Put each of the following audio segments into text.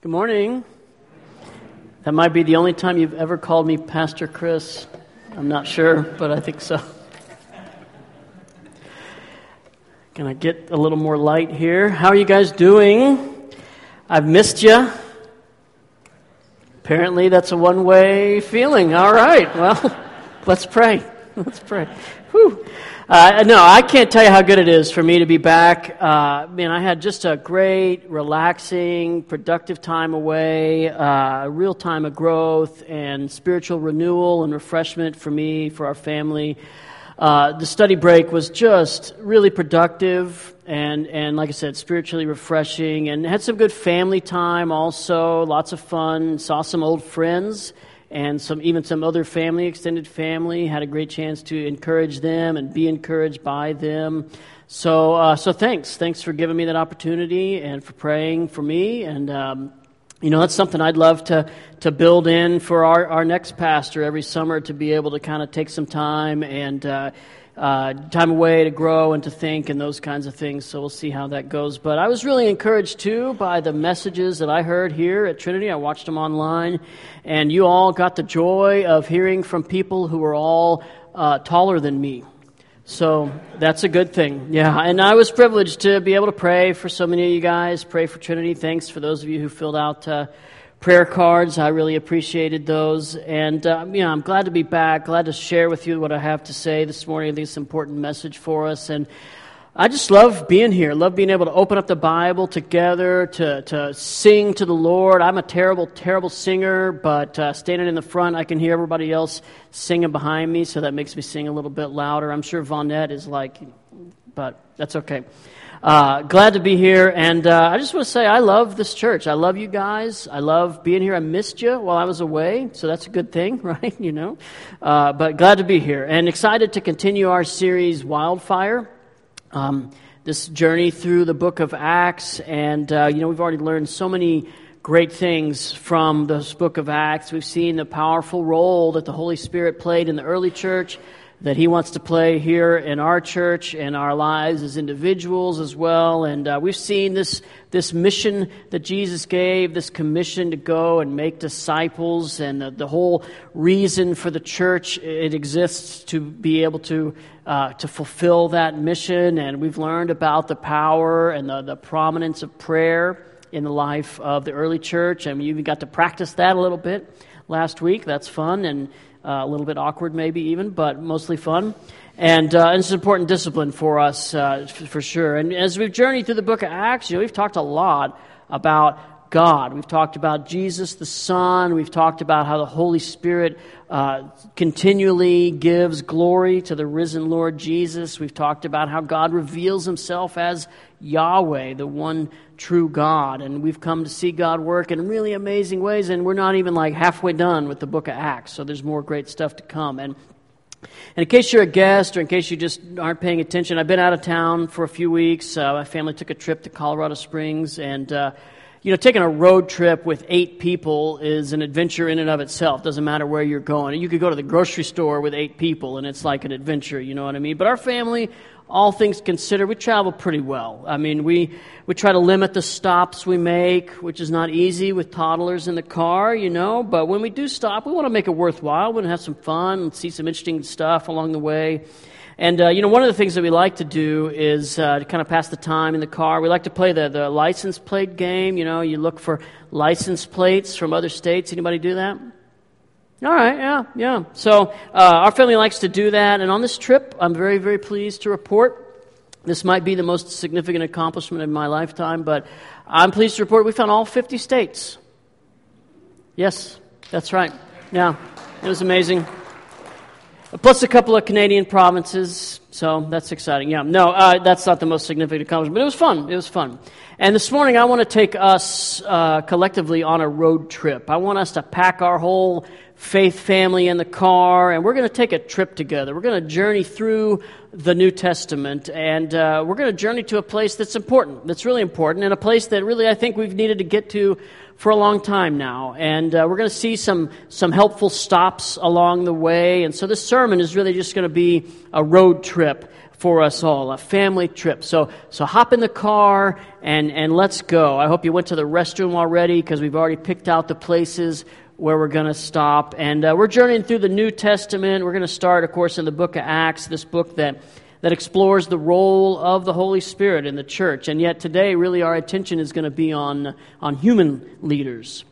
Good morning. That might be the only time you've ever called me Pastor Chris. I'm not sure, but I think so. Can I get a little more light here? How are you guys doing? I've missed you. Apparently, that's a one way feeling. All right, well, let's pray. Let's pray. Whew. Uh, no, I can't tell you how good it is for me to be back. Uh, man, I had just a great, relaxing, productive time away, uh, a real time of growth and spiritual renewal and refreshment for me, for our family. Uh, the study break was just really productive and, and, like I said, spiritually refreshing, and had some good family time also, lots of fun, saw some old friends and some even some other family, extended family, had a great chance to encourage them and be encouraged by them. So, uh, so thanks, thanks for giving me that opportunity and for praying for me. And um, you know, that's something I'd love to to build in for our our next pastor every summer to be able to kind of take some time and. Uh, uh, time away to grow and to think and those kinds of things. So we'll see how that goes. But I was really encouraged too by the messages that I heard here at Trinity. I watched them online, and you all got the joy of hearing from people who were all uh, taller than me. So that's a good thing. Yeah, and I was privileged to be able to pray for so many of you guys, pray for Trinity. Thanks for those of you who filled out. Uh, prayer cards. I really appreciated those. And, uh, you know, I'm glad to be back, glad to share with you what I have to say this morning. I think it's an important message for us. And I just love being here, love being able to open up the Bible together, to, to sing to the Lord. I'm a terrible, terrible singer, but uh, standing in the front, I can hear everybody else singing behind me, so that makes me sing a little bit louder. I'm sure Vonette is like, but that's okay. Uh, glad to be here, and uh, I just want to say I love this church. I love you guys. I love being here. I missed you while I was away, so that's a good thing, right? You know, uh, but glad to be here and excited to continue our series Wildfire. Um, this journey through the book of Acts, and uh, you know we've already learned so many great things from this book of Acts. We've seen the powerful role that the Holy Spirit played in the early church that He wants to play here in our church and our lives as individuals as well. And uh, we've seen this, this mission that Jesus gave, this commission to go and make disciples, and the, the whole reason for the church it exists to be able to, uh, to fulfill that mission. And we've learned about the power and the, the prominence of prayer in the life of the early church. and we even got to practice that a little bit last week. That's fun. And a little bit awkward, maybe even, but mostly fun. And, uh, and it's an important discipline for us, uh, for sure. And as we've journeyed through the book of Acts, you know, we've talked a lot about God. We've talked about Jesus the Son. We've talked about how the Holy Spirit uh, continually gives glory to the risen Lord Jesus. We've talked about how God reveals himself as Yahweh, the one true God. And we've come to see God work in really amazing ways, and we're not even like halfway done with the book of Acts, so there's more great stuff to come. And and in case you're a guest or in case you just aren't paying attention, I've been out of town for a few weeks. Uh, my family took a trip to Colorado Springs, and uh, you know, taking a road trip with eight people is an adventure in and of itself. Doesn't matter where you're going. You could go to the grocery store with eight people, and it's like an adventure. You know what I mean? But our family, all things considered, we travel pretty well. I mean, we, we try to limit the stops we make, which is not easy with toddlers in the car, you know, but when we do stop, we want to make it worthwhile. We want to have some fun and see some interesting stuff along the way. And, uh, you know, one of the things that we like to do is uh, to kind of pass the time in the car. We like to play the, the license plate game. You know, you look for license plates from other states. Anybody do that? All right, yeah, yeah. So uh, our family likes to do that, and on this trip, I'm very, very pleased to report. This might be the most significant accomplishment in my lifetime, but I'm pleased to report we found all 50 states. Yes, that's right. Yeah, it was amazing. Plus a couple of Canadian provinces, so that's exciting. Yeah, no, uh, that's not the most significant accomplishment, but it was fun. It was fun. And this morning, I want to take us uh, collectively on a road trip. I want us to pack our whole faith family in the car, and we're going to take a trip together. We're going to journey through the New Testament, and uh, we're going to journey to a place that's important, that's really important, and a place that really I think we've needed to get to for a long time now. And uh, we're going to see some, some helpful stops along the way. And so this sermon is really just going to be a road trip for us all, a family trip. So, so hop in the car and, and let's go. I hope you went to the restroom already because we've already picked out the places where we're going to stop. And uh, we're journeying through the New Testament. We're going to start, of course, in the book of Acts, this book that, that explores the role of the Holy Spirit in the church. And yet today, really, our attention is going to be on, on human leaders.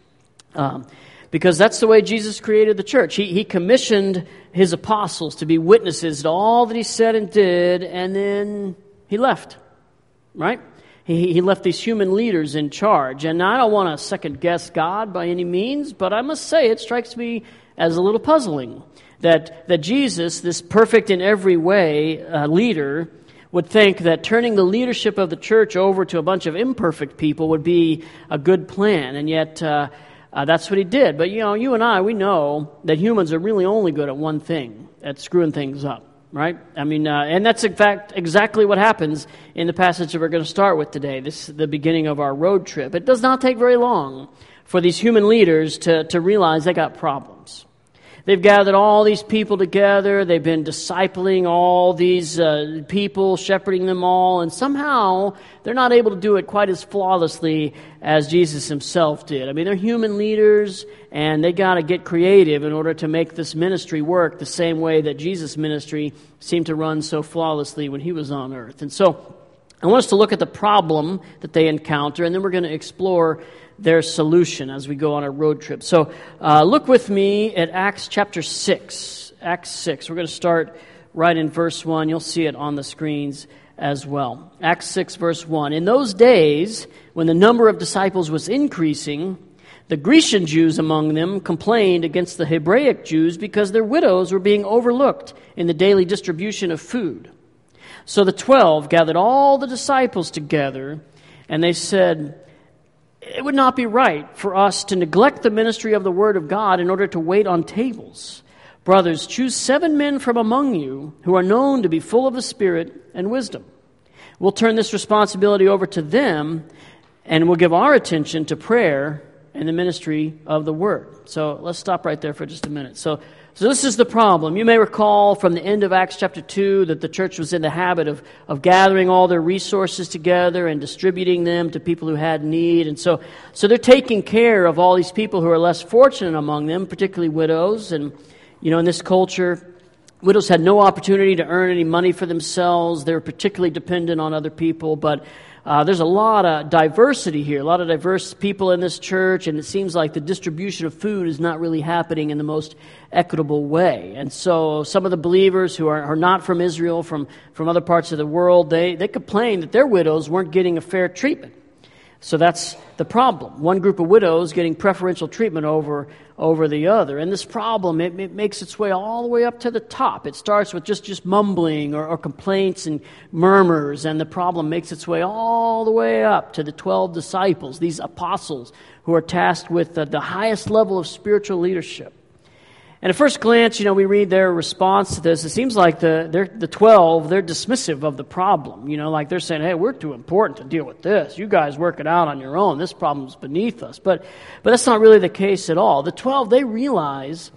Um, because that's the way Jesus created the church. He, he commissioned his apostles to be witnesses to all that he said and did, and then he left, right? He, he left these human leaders in charge. And I don't want to second guess God by any means, but I must say it strikes me as a little puzzling that, that Jesus, this perfect in every way uh, leader, would think that turning the leadership of the church over to a bunch of imperfect people would be a good plan. And yet, uh, uh, that's what he did. But you know, you and I, we know that humans are really only good at one thing, at screwing things up, right? I mean, uh, and that's in fact exactly what happens in the passage that we're going to start with today. This is the beginning of our road trip. It does not take very long for these human leaders to, to realize they got problems. They've gathered all these people together. They've been discipling all these uh, people, shepherding them all, and somehow they're not able to do it quite as flawlessly as Jesus himself did. I mean, they're human leaders, and they got to get creative in order to make this ministry work the same way that Jesus' ministry seemed to run so flawlessly when he was on earth. And so, I want us to look at the problem that they encounter, and then we're going to explore their solution as we go on our road trip. So uh, look with me at Acts chapter 6. Acts 6. We're going to start right in verse 1. You'll see it on the screens as well. Acts 6, verse 1. In those days, when the number of disciples was increasing, the Grecian Jews among them complained against the Hebraic Jews because their widows were being overlooked in the daily distribution of food. So the twelve gathered all the disciples together, and they said, it would not be right for us to neglect the ministry of the Word of God in order to wait on tables. Brothers, choose seven men from among you who are known to be full of the Spirit and wisdom. We'll turn this responsibility over to them and we'll give our attention to prayer and the ministry of the Word. So let's stop right there for just a minute. So so, this is the problem. You may recall from the end of Acts chapter 2 that the church was in the habit of, of gathering all their resources together and distributing them to people who had need. And so, so they're taking care of all these people who are less fortunate among them, particularly widows. And, you know, in this culture, widows had no opportunity to earn any money for themselves. They were particularly dependent on other people. But uh, there's a lot of diversity here, a lot of diverse people in this church, and it seems like the distribution of food is not really happening in the most equitable way. And so some of the believers who are, are not from Israel, from, from other parts of the world, they, they complain that their widows weren't getting a fair treatment. So that's the problem. One group of widows getting preferential treatment over, over the other. And this problem, it, it makes its way all the way up to the top. It starts with just, just mumbling or, or complaints and murmurs, and the problem makes its way all the way up to the 12 disciples, these apostles who are tasked with the, the highest level of spiritual leadership. And at first glance, you know, we read their response to this. It seems like the, the 12, they're dismissive of the problem. You know, like they're saying, hey, we're too important to deal with this. You guys work it out on your own. This problem's beneath us. But, but that's not really the case at all. The 12, they realize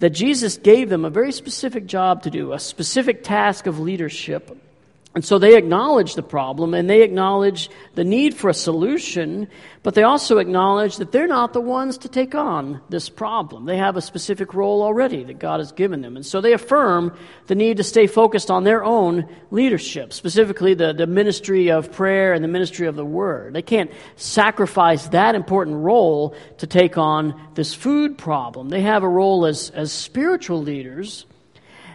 that Jesus gave them a very specific job to do, a specific task of leadership. And so they acknowledge the problem and they acknowledge the need for a solution, but they also acknowledge that they're not the ones to take on this problem. They have a specific role already that God has given them. And so they affirm the need to stay focused on their own leadership, specifically the, the ministry of prayer and the ministry of the word. They can't sacrifice that important role to take on this food problem. They have a role as, as spiritual leaders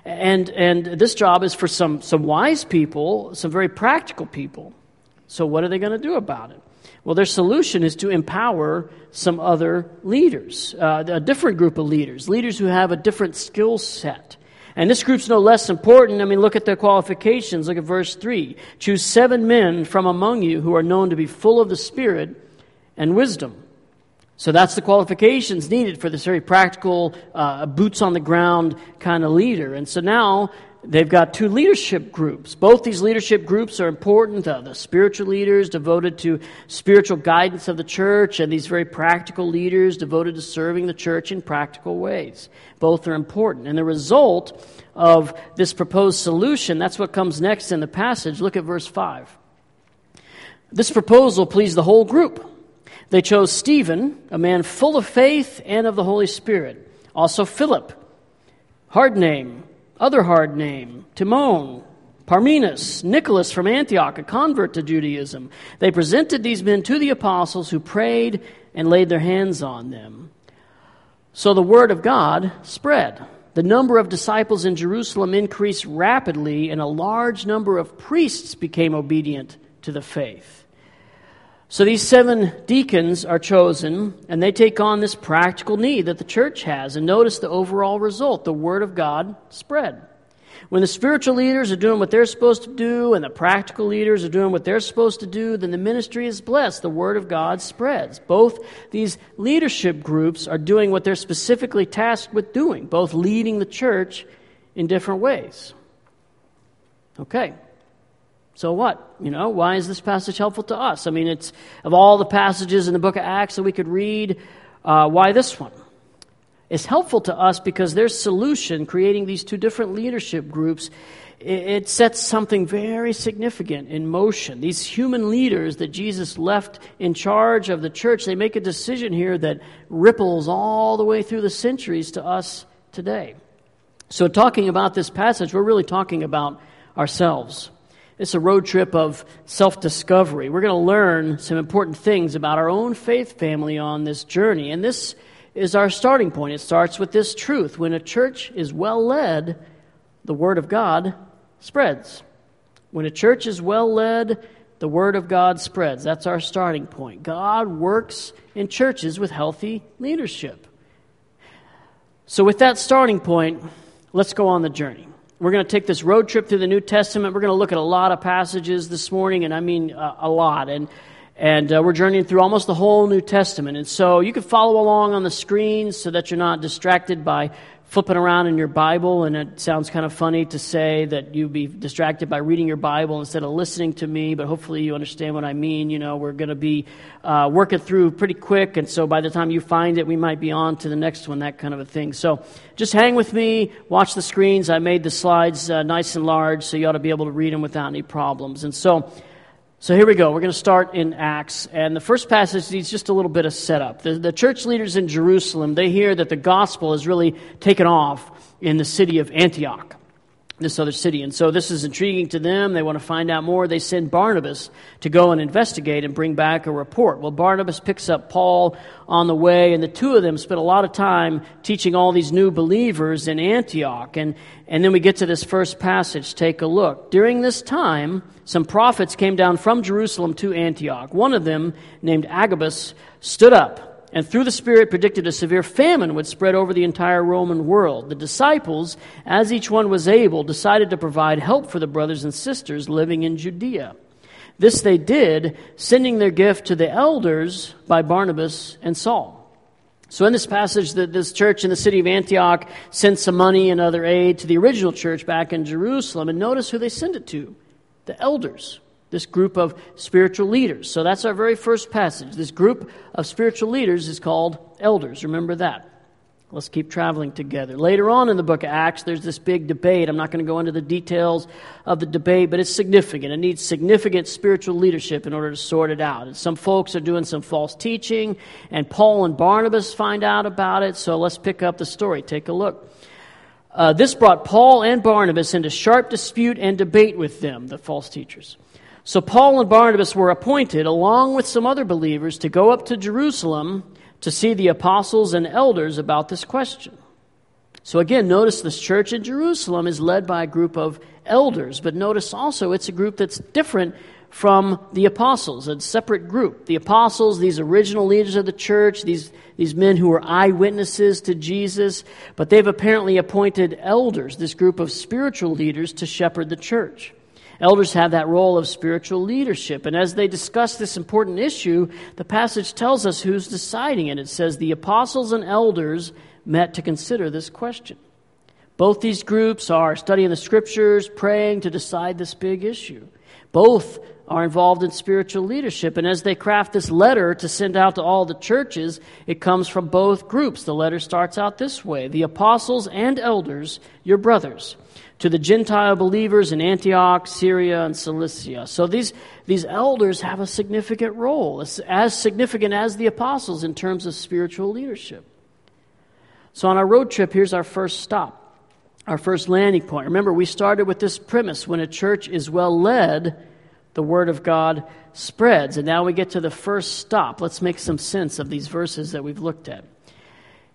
and, and this job is for some, some wise people, some very practical people. So, what are they going to do about it? Well, their solution is to empower some other leaders, uh, a different group of leaders, leaders who have a different skill set. And this group's no less important. I mean, look at their qualifications. Look at verse 3. Choose seven men from among you who are known to be full of the Spirit and wisdom. So that's the qualifications needed for this very practical, uh, boots on the ground kind of leader. And so now they've got two leadership groups. Both these leadership groups are important. Uh, the spiritual leaders devoted to spiritual guidance of the church, and these very practical leaders devoted to serving the church in practical ways. Both are important. And the result of this proposed solution, that's what comes next in the passage. Look at verse 5. This proposal pleased the whole group. They chose Stephen, a man full of faith and of the Holy Spirit. Also Philip, hard name other hard name, Timon, Parmenas, Nicholas from Antioch, a convert to Judaism. They presented these men to the apostles who prayed and laid their hands on them. So the word of God spread. The number of disciples in Jerusalem increased rapidly, and a large number of priests became obedient to the faith. So these seven deacons are chosen, and they take on this practical need that the church has. And notice the overall result the Word of God spread. When the spiritual leaders are doing what they're supposed to do, and the practical leaders are doing what they're supposed to do, then the ministry is blessed. The Word of God spreads. Both these leadership groups are doing what they're specifically tasked with doing, both leading the church in different ways. Okay, so what? You know, why is this passage helpful to us? I mean, it's of all the passages in the book of Acts that we could read, uh, why this one? It's helpful to us because their solution, creating these two different leadership groups, it, sets something very significant in motion. These human leaders that Jesus left in charge of the church, they make a decision here that ripples all the way through the centuries to us today. So, talking about this passage, we're really talking about ourselves. It's a road trip of self discovery. We're going to learn some important things about our own faith family on this journey. And this is our starting point. It starts with this truth. When a church is well led, the Word of God spreads. When a church is well led, the Word of God spreads. That's our starting point. God works in churches with healthy leadership. So, with that starting point, let's go on the journey. We're going to take this road trip through the New Testament. We're going to look at a lot of passages this morning, and I mean uh, a lot. And, and uh, we're journeying through almost the whole New Testament. And so you can follow along on the screen so that you're not distracted by flipping around in your Bible, and it sounds kind of funny to say that you'd be distracted by reading your Bible instead of listening to me, but hopefully you understand what I mean. You know, we're going to be uh, working through pretty quick, and so by the time you find it, we might be on to the next one, that kind of a thing. So just hang with me, watch the screens. I made the slides uh, nice and large, so you ought to be able to read them without any problems. And so, so here we go. We're going to start in Acts. And the first passage needs just a little bit of setup. The, the church leaders in Jerusalem, they hear that the gospel has really taken off in the city of Antioch this other city. And so this is intriguing to them. They want to find out more. They send Barnabas to go and investigate and bring back a report. Well, Barnabas picks up Paul on the way, and the two of them spend a lot of time teaching all these new believers in Antioch. And, and then we get to this first passage. Take a look. During this time, some prophets came down from Jerusalem to Antioch. One of them, named Agabus, stood up and through the Spirit predicted a severe famine would spread over the entire Roman world. The disciples, as each one was able, decided to provide help for the brothers and sisters living in Judea. This they did, sending their gift to the elders by Barnabas and Saul. So in this passage, this church in the city of Antioch sent some money and other aid to the original church back in Jerusalem. And notice who they sent it to the elders this group of spiritual leaders. So that's our very first passage. This group of spiritual leaders is called elders. Remember that. Let's keep traveling together. Later on in the book of Acts, there's this big debate. I'm not going to go into the details of the debate, but it's significant. It needs significant spiritual leadership in order to sort it out. And some folks are doing some false teaching, and Paul and Barnabas find out about it. So let's pick up the story. Take a look. Uh, this brought Paul and Barnabas into sharp dispute and debate with them, the false teachers. So Paul and Barnabas were appointed, along with some other believers, to go up to Jerusalem to see the apostles and elders about this question. So again, notice this church in Jerusalem is led by a group of elders, but notice also it's a group that's different from the apostles, a separate group. The apostles, these original leaders of the church, these, these men who were eyewitnesses to Jesus, but they've apparently appointed elders, this group of spiritual leaders, to shepherd the church. Elders have that role of spiritual leadership. And as they discuss this important issue, the passage tells us who's deciding it. It says the apostles and elders met to consider this question. Both these groups are studying the scriptures, praying to decide this big issue. Both are involved in spiritual leadership. And as they craft this letter to send out to all the churches, it comes from both groups. The letter starts out this way The apostles and elders, your brothers, to the Gentile believers in Antioch, Syria, and Cilicia. So these, these elders have a significant role, as significant as the apostles in terms of spiritual leadership. So on our road trip, here's our first stop. Our first landing point. Remember, we started with this premise when a church is well led, the Word of God spreads. And now we get to the first stop. Let's make some sense of these verses that we've looked at.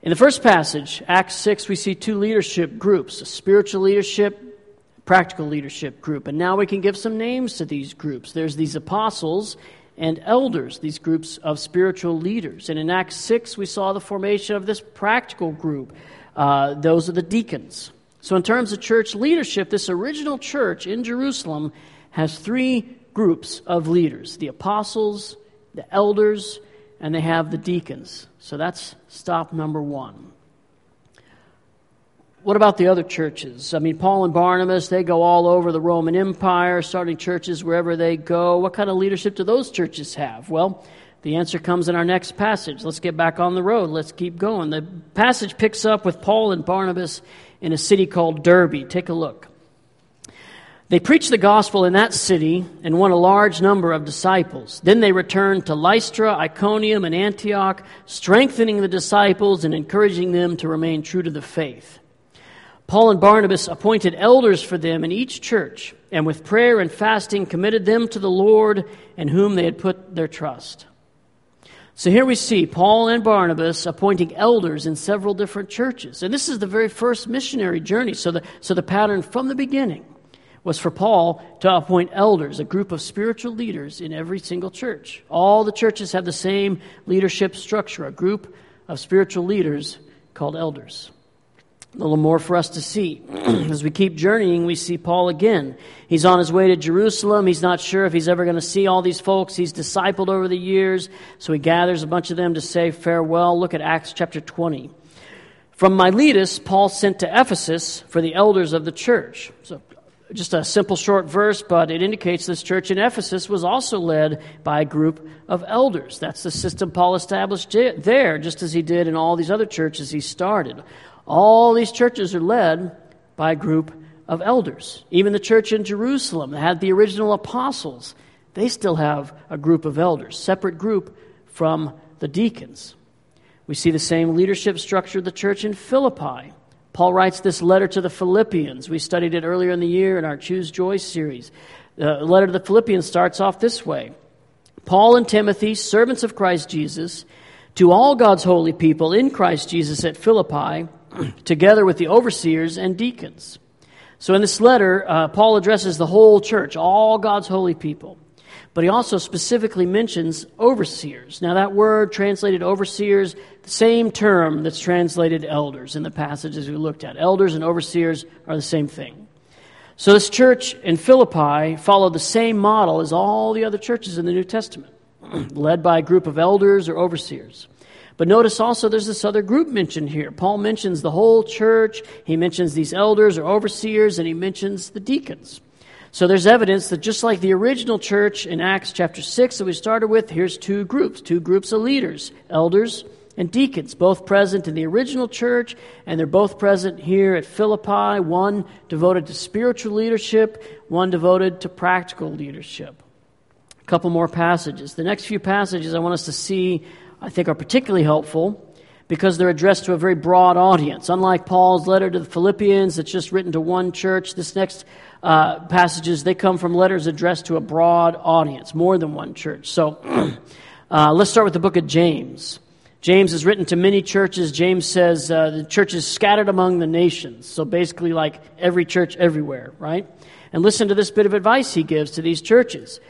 In the first passage, Acts 6, we see two leadership groups a spiritual leadership, practical leadership group. And now we can give some names to these groups. There's these apostles and elders, these groups of spiritual leaders. And in Acts 6, we saw the formation of this practical group. Uh, those are the deacons. So, in terms of church leadership, this original church in Jerusalem has three groups of leaders the apostles, the elders, and they have the deacons. So that's stop number one. What about the other churches? I mean, Paul and Barnabas, they go all over the Roman Empire, starting churches wherever they go. What kind of leadership do those churches have? Well, the answer comes in our next passage. Let's get back on the road. Let's keep going. The passage picks up with Paul and Barnabas in a city called Derbe. Take a look. They preached the gospel in that city and won a large number of disciples. Then they returned to Lystra, Iconium, and Antioch, strengthening the disciples and encouraging them to remain true to the faith. Paul and Barnabas appointed elders for them in each church, and with prayer and fasting committed them to the Lord in whom they had put their trust. So here we see Paul and Barnabas appointing elders in several different churches. And this is the very first missionary journey. So the, so the pattern from the beginning was for Paul to appoint elders, a group of spiritual leaders in every single church. All the churches have the same leadership structure, a group of spiritual leaders called elders. A little more for us to see. As we keep journeying, we see Paul again. He's on his way to Jerusalem. He's not sure if he's ever going to see all these folks he's discipled over the years, so he gathers a bunch of them to say farewell. Look at Acts chapter 20. From Miletus, Paul sent to Ephesus for the elders of the church. So just a simple short verse, but it indicates this church in Ephesus was also led by a group of elders. That's the system Paul established there, just as he did in all these other churches he started. All these churches are led by a group of elders. Even the church in Jerusalem that had the original apostles, they still have a group of elders, separate group from the deacons. We see the same leadership structure of the church in Philippi. Paul writes this letter to the Philippians. We studied it earlier in the year in our Choose Joy series. The letter to the Philippians starts off this way Paul and Timothy, servants of Christ Jesus, to all God's holy people in Christ Jesus at Philippi, together with the overseers and deacons. So in this letter, uh, Paul addresses the whole church, all God's holy people. But he also specifically mentions overseers. Now, that word translated overseers, the same term that's translated elders in the passages we looked at. Elders and overseers are the same thing. So, this church in Philippi followed the same model as all the other churches in the New Testament, led by a group of elders or overseers. But notice also there's this other group mentioned here. Paul mentions the whole church, he mentions these elders or overseers, and he mentions the deacons. So there's evidence that just like the original church in Acts chapter 6 that we started with, here's two groups, two groups of leaders, elders and deacons, both present in the original church, and they're both present here at Philippi, one devoted to spiritual leadership, one devoted to practical leadership. A couple more passages. The next few passages I want us to see, I think, are particularly helpful because they're addressed to a very broad audience. Unlike Paul's letter to the Philippians, that's just written to one church, this next uh, passages, they come from letters addressed to a broad audience, more than one church. So uh, let's start with the book of James. James is written to many churches. James says uh, the church is scattered among the nations. So basically, like every church everywhere, right? And listen to this bit of advice he gives to these churches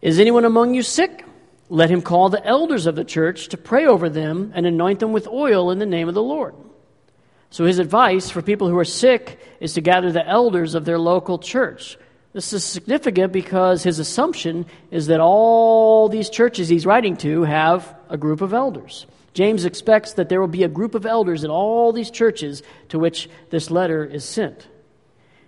Is anyone among you sick? Let him call the elders of the church to pray over them and anoint them with oil in the name of the Lord. So his advice for people who are sick is to gather the elders of their local church. This is significant because his assumption is that all these churches he's writing to have a group of elders. James expects that there will be a group of elders in all these churches to which this letter is sent.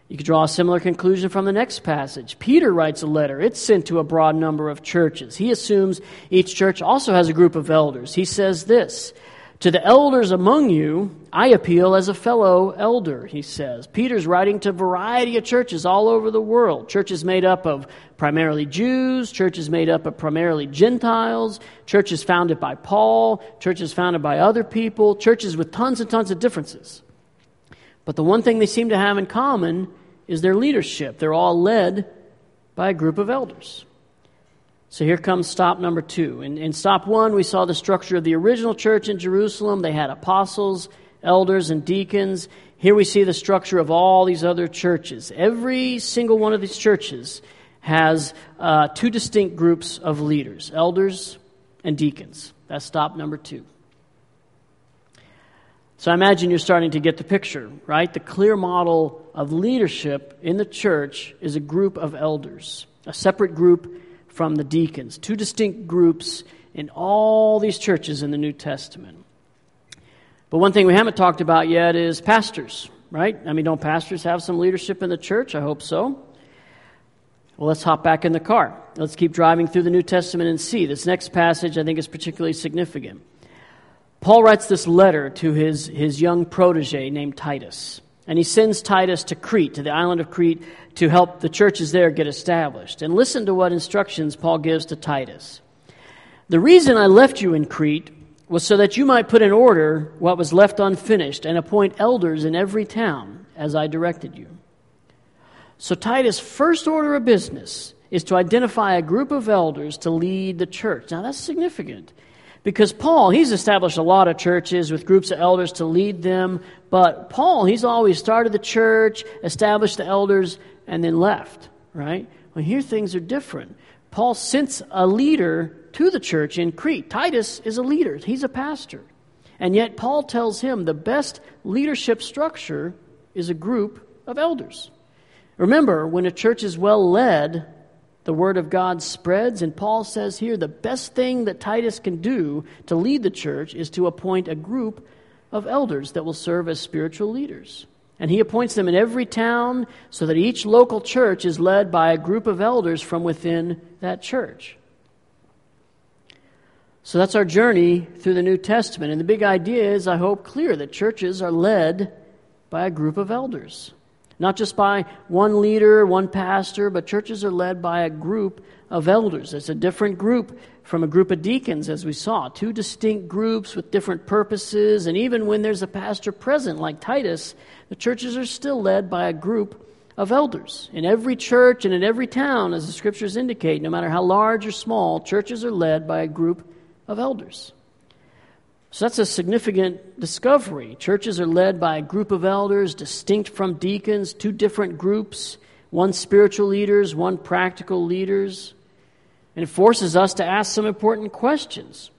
You could draw a similar conclusion from the next passage. Peter writes a letter. It's sent to a broad number of churches. He assumes each church also has a group of elders. He says this To the elders among you, I appeal as a fellow elder, he says. Peter's writing to a variety of churches all over the world. Churches made up of primarily Jews, churches made up of primarily Gentiles, churches founded by Paul, churches founded by other people, churches with tons and tons of differences. But the one thing they seem to have in common is their leadership. They're all led by a group of elders. So here comes stop number two. In, in stop one, we saw the structure of the original church in Jerusalem. They had apostles, elders, and deacons. Here we see the structure of all these other churches. Every single one of these churches has uh, two distinct groups of leaders elders and deacons. That's stop number two. So I imagine you're starting to get the picture, right? The clear model of leadership in the church is a group of elders, a separate group from the deacons, two distinct groups in all these churches in the New Testament. But one thing we haven't talked about yet is pastors, right? I mean, don't pastors have some leadership in the church? I hope so. Well, let's hop back in the car. Let's keep driving through the New Testament and see. This next passage I think is particularly significant. Paul writes this letter to his, his young protege named Titus. And he sends Titus to Crete, to the island of Crete, to help the churches there get established. And listen to what instructions Paul gives to Titus. The reason I left you in Crete was so that you might put in order what was left unfinished and appoint elders in every town, as I directed you. So, Titus' first order of business is to identify a group of elders to lead the church. Now, that's significant. Because Paul, he's established a lot of churches with groups of elders to lead them, but Paul, he's always started the church, established the elders, and then left, right? Well, here things are different. Paul sends a leader to the church in Crete. Titus is a leader, he's a pastor. And yet, Paul tells him the best leadership structure is a group of elders. Remember, when a church is well led, the word of God spreads, and Paul says here the best thing that Titus can do to lead the church is to appoint a group of elders that will serve as spiritual leaders. And he appoints them in every town so that each local church is led by a group of elders from within that church. So that's our journey through the New Testament. And the big idea is, I hope, clear that churches are led by a group of elders. Not just by one leader, one pastor, but churches are led by a group of elders. It's a different group from a group of deacons, as we saw. Two distinct groups with different purposes. And even when there's a pastor present, like Titus, the churches are still led by a group of elders. In every church and in every town, as the scriptures indicate, no matter how large or small, churches are led by a group of elders. So that's a significant discovery. Churches are led by a group of elders, distinct from deacons, two different groups, one spiritual leaders, one practical leaders. And it forces us to ask some important questions.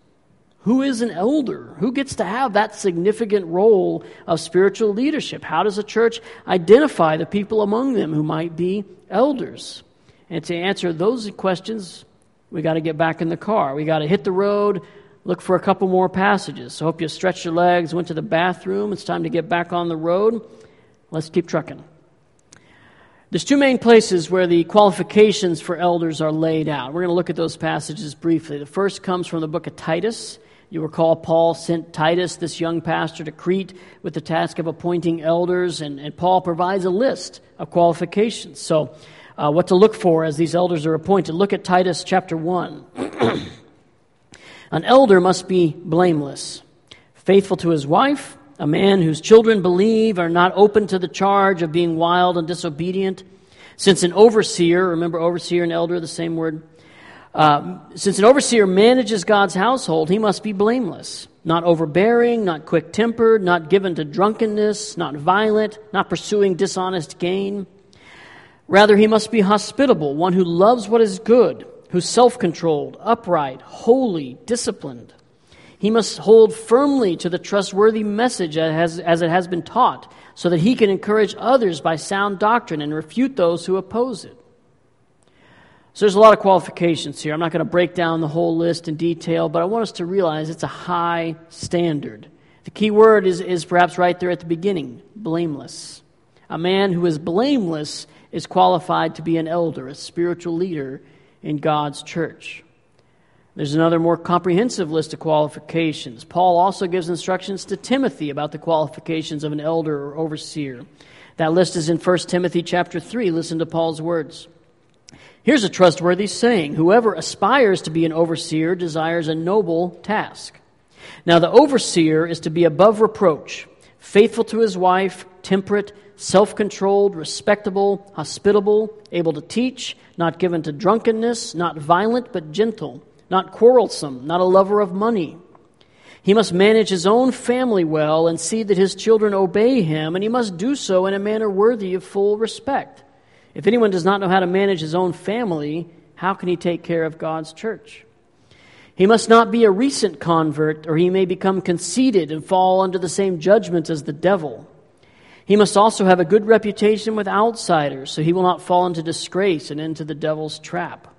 Who is an elder? Who gets to have that significant role of spiritual leadership? How does a church identify the people among them who might be elders? And to answer those questions, we got to get back in the car. We got to hit the road, look for a couple more passages. So, hope you stretched your legs, went to the bathroom. It's time to get back on the road. Let's keep trucking. There's two main places where the qualifications for elders are laid out. We're going to look at those passages briefly. The first comes from the book of Titus. You recall Paul sent Titus, this young pastor, to Crete with the task of appointing elders, and, and Paul provides a list of qualifications. So, uh, what to look for as these elders are appointed. Look at Titus chapter 1. An elder must be blameless, faithful to his wife, a man whose children believe are not open to the charge of being wild and disobedient. Since an overseer, remember overseer and elder, the same word, uh, since an overseer manages God's household, he must be blameless, not overbearing, not quick tempered, not given to drunkenness, not violent, not pursuing dishonest gain. Rather, he must be hospitable, one who loves what is good who's self controlled, upright, holy, disciplined. He must hold firmly to the trustworthy message as, it has been taught, so that he can encourage others by sound doctrine and refute those who oppose it. So there's a lot of qualifications here. I'm not going to break down the whole list in detail, but I want us to realize it's a high standard. The key word is, is perhaps right there at the beginning blameless. A man who is blameless is qualified to be an elder, a spiritual leader in God's church. There's another more comprehensive list of qualifications. Paul also gives instructions to Timothy about the qualifications of an elder or overseer. That list is in 1 Timothy chapter 3. Listen to Paul's words. Here's a trustworthy saying Whoever aspires to be an overseer desires a noble task. Now, the overseer is to be above reproach, faithful to his wife, temperate, self controlled, respectable, hospitable, able to teach, not given to drunkenness, not violent, but gentle, not quarrelsome, not a lover of money. He must manage his own family well and see that his children obey him, and he must do so in a manner worthy of full respect. If anyone does not know how to manage his own family, how can he take care of God's church? He must not be a recent convert, or he may become conceited and fall under the same judgment as the devil. He must also have a good reputation with outsiders, so he will not fall into disgrace and into the devil's trap.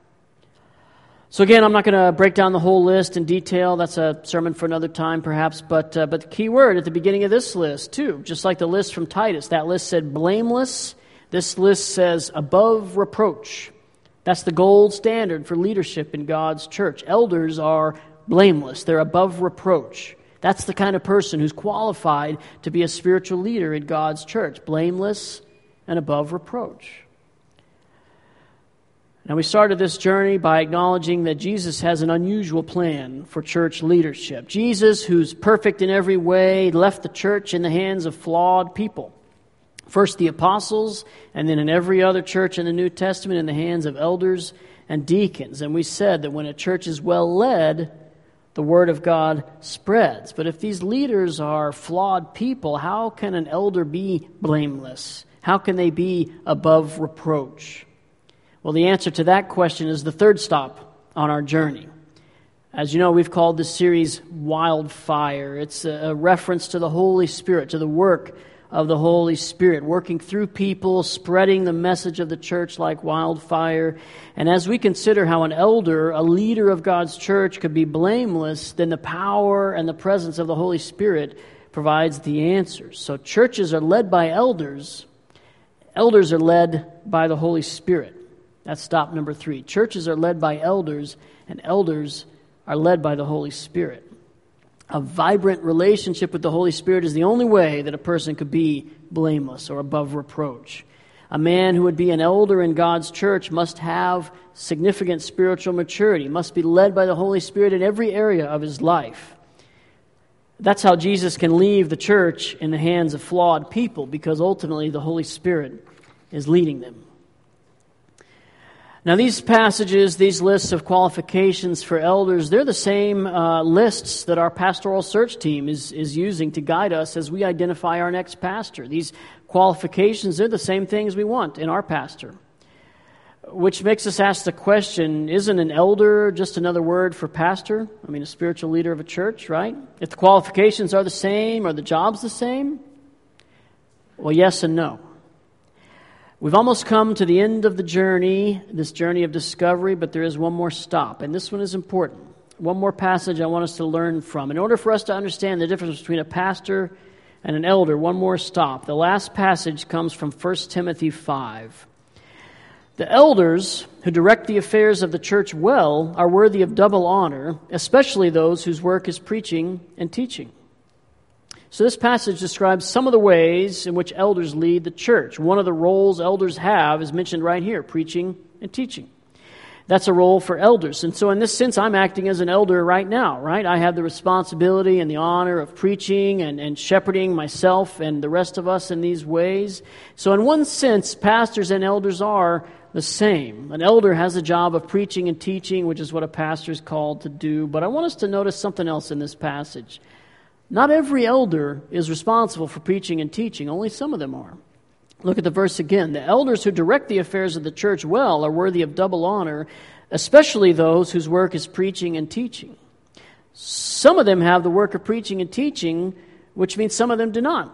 So, again, I'm not going to break down the whole list in detail. That's a sermon for another time, perhaps. But, uh, but the key word at the beginning of this list, too, just like the list from Titus, that list said blameless. This list says above reproach. That's the gold standard for leadership in God's church. Elders are blameless, they're above reproach. That's the kind of person who's qualified to be a spiritual leader in God's church, blameless and above reproach. Now, we started this journey by acknowledging that Jesus has an unusual plan for church leadership. Jesus, who's perfect in every way, left the church in the hands of flawed people. First, the apostles, and then in every other church in the New Testament, in the hands of elders and deacons. And we said that when a church is well led, the word of God spreads. But if these leaders are flawed people, how can an elder be blameless? How can they be above reproach? Well, the answer to that question is the third stop on our journey. As you know, we've called this series Wildfire. It's a reference to the Holy Spirit, to the work of the Holy Spirit, working through people, spreading the message of the church like wildfire. And as we consider how an elder, a leader of God's church, could be blameless, then the power and the presence of the Holy Spirit provides the answers. So churches are led by elders, elders are led by the Holy Spirit. That's stop number three. Churches are led by elders, and elders are led by the Holy Spirit. A vibrant relationship with the Holy Spirit is the only way that a person could be blameless or above reproach. A man who would be an elder in God's church must have significant spiritual maturity, must be led by the Holy Spirit in every area of his life. That's how Jesus can leave the church in the hands of flawed people because ultimately the Holy Spirit is leading them. Now, these passages, these lists of qualifications for elders, they're the same uh, lists that our pastoral search team is, is using to guide us as we identify our next pastor. These qualifications, they're the same things we want in our pastor. Which makes us ask the question isn't an elder just another word for pastor? I mean, a spiritual leader of a church, right? If the qualifications are the same, are the jobs the same? Well, yes and no. We've almost come to the end of the journey, this journey of discovery, but there is one more stop, and this one is important. One more passage I want us to learn from. In order for us to understand the difference between a pastor and an elder, one more stop. The last passage comes from 1 Timothy 5. The elders who direct the affairs of the church well are worthy of double honor, especially those whose work is preaching and teaching. So, this passage describes some of the ways in which elders lead the church. One of the roles elders have is mentioned right here preaching and teaching. That's a role for elders. And so, in this sense, I'm acting as an elder right now, right? I have the responsibility and the honor of preaching and, and shepherding myself and the rest of us in these ways. So, in one sense, pastors and elders are the same. An elder has a job of preaching and teaching, which is what a pastor is called to do. But I want us to notice something else in this passage. Not every elder is responsible for preaching and teaching, only some of them are. Look at the verse again. The elders who direct the affairs of the church well are worthy of double honor, especially those whose work is preaching and teaching. Some of them have the work of preaching and teaching, which means some of them do not.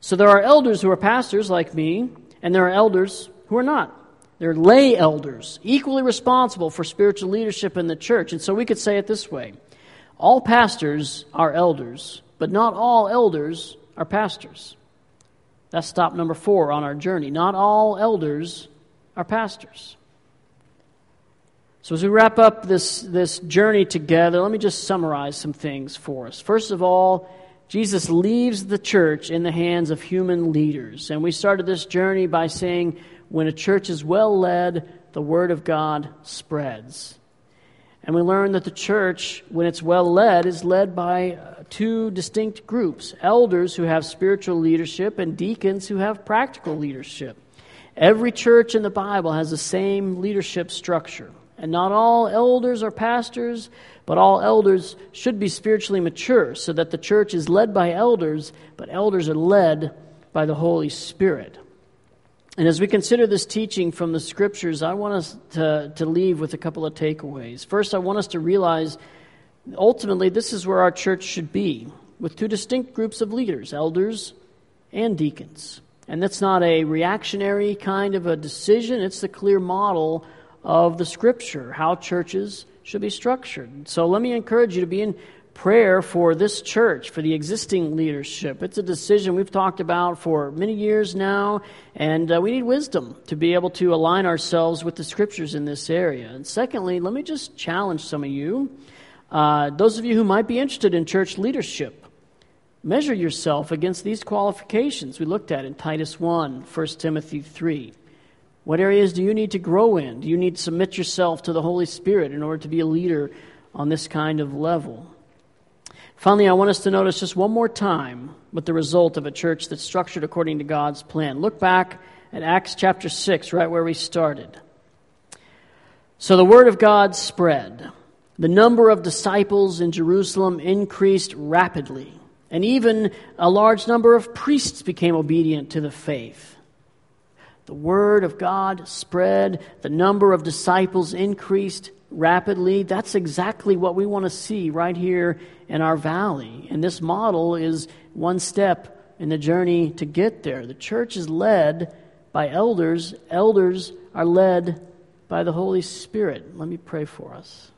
So there are elders who are pastors like me, and there are elders who are not. They're lay elders, equally responsible for spiritual leadership in the church. And so we could say it this way all pastors are elders, but not all elders are pastors. That's stop number four on our journey. Not all elders are pastors. So, as we wrap up this, this journey together, let me just summarize some things for us. First of all, Jesus leaves the church in the hands of human leaders. And we started this journey by saying when a church is well led, the Word of God spreads. And we learn that the church, when it's well led, is led by uh, two distinct groups elders who have spiritual leadership and deacons who have practical leadership. Every church in the Bible has the same leadership structure. And not all elders are pastors, but all elders should be spiritually mature so that the church is led by elders, but elders are led by the Holy Spirit. And as we consider this teaching from the scriptures, I want us to, to leave with a couple of takeaways. First, I want us to realize ultimately this is where our church should be, with two distinct groups of leaders, elders and deacons. And that's not a reactionary kind of a decision, it's the clear model of the scripture, how churches should be structured. So let me encourage you to be in prayer for this church, for the existing leadership. It's a decision we've talked about for many years now, and uh, we need wisdom to be able to align ourselves with the scriptures in this area. And secondly, let me just challenge some of you, uh, those of you who might be interested in church leadership. Measure yourself against these qualifications we looked at in Titus 1, 1 Timothy 3. What areas do you need to grow in? Do you need to submit yourself to the Holy Spirit in order to be a leader on this kind of level? Finally, I want us to notice just one more time what the result of a church that's structured according to God's plan. Look back at Acts chapter 6, right where we started. So the word of God spread. The number of disciples in Jerusalem increased rapidly, and even a large number of priests became obedient to the faith. The word of God spread, the number of disciples increased rapidly. That's exactly what we want to see right here in our valley. And this model is one step in the journey to get there. The church is led by elders, elders are led by the Holy Spirit. Let me pray for us.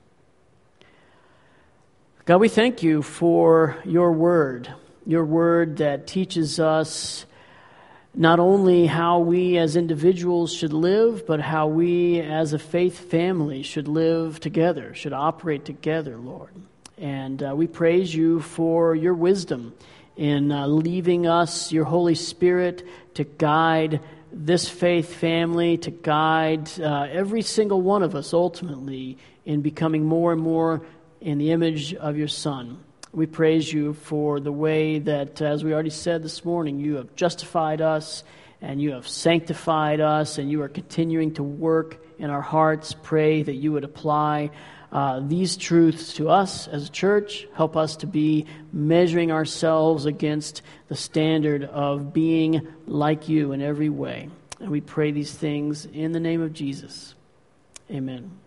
God, we thank you for your word, your word that teaches us not only how we as individuals should live, but how we as a faith family should live together, should operate together, Lord. And uh, we praise you for your wisdom in uh, leaving us your Holy Spirit to guide this faith family, to guide uh, every single one of us ultimately in becoming more and more in the image of your Son. We praise you for the way that, as we already said this morning, you have justified us and you have sanctified us and you are continuing to work in our hearts. Pray that you would apply uh, these truths to us as a church. Help us to be measuring ourselves against the standard of being like you in every way. And we pray these things in the name of Jesus. Amen.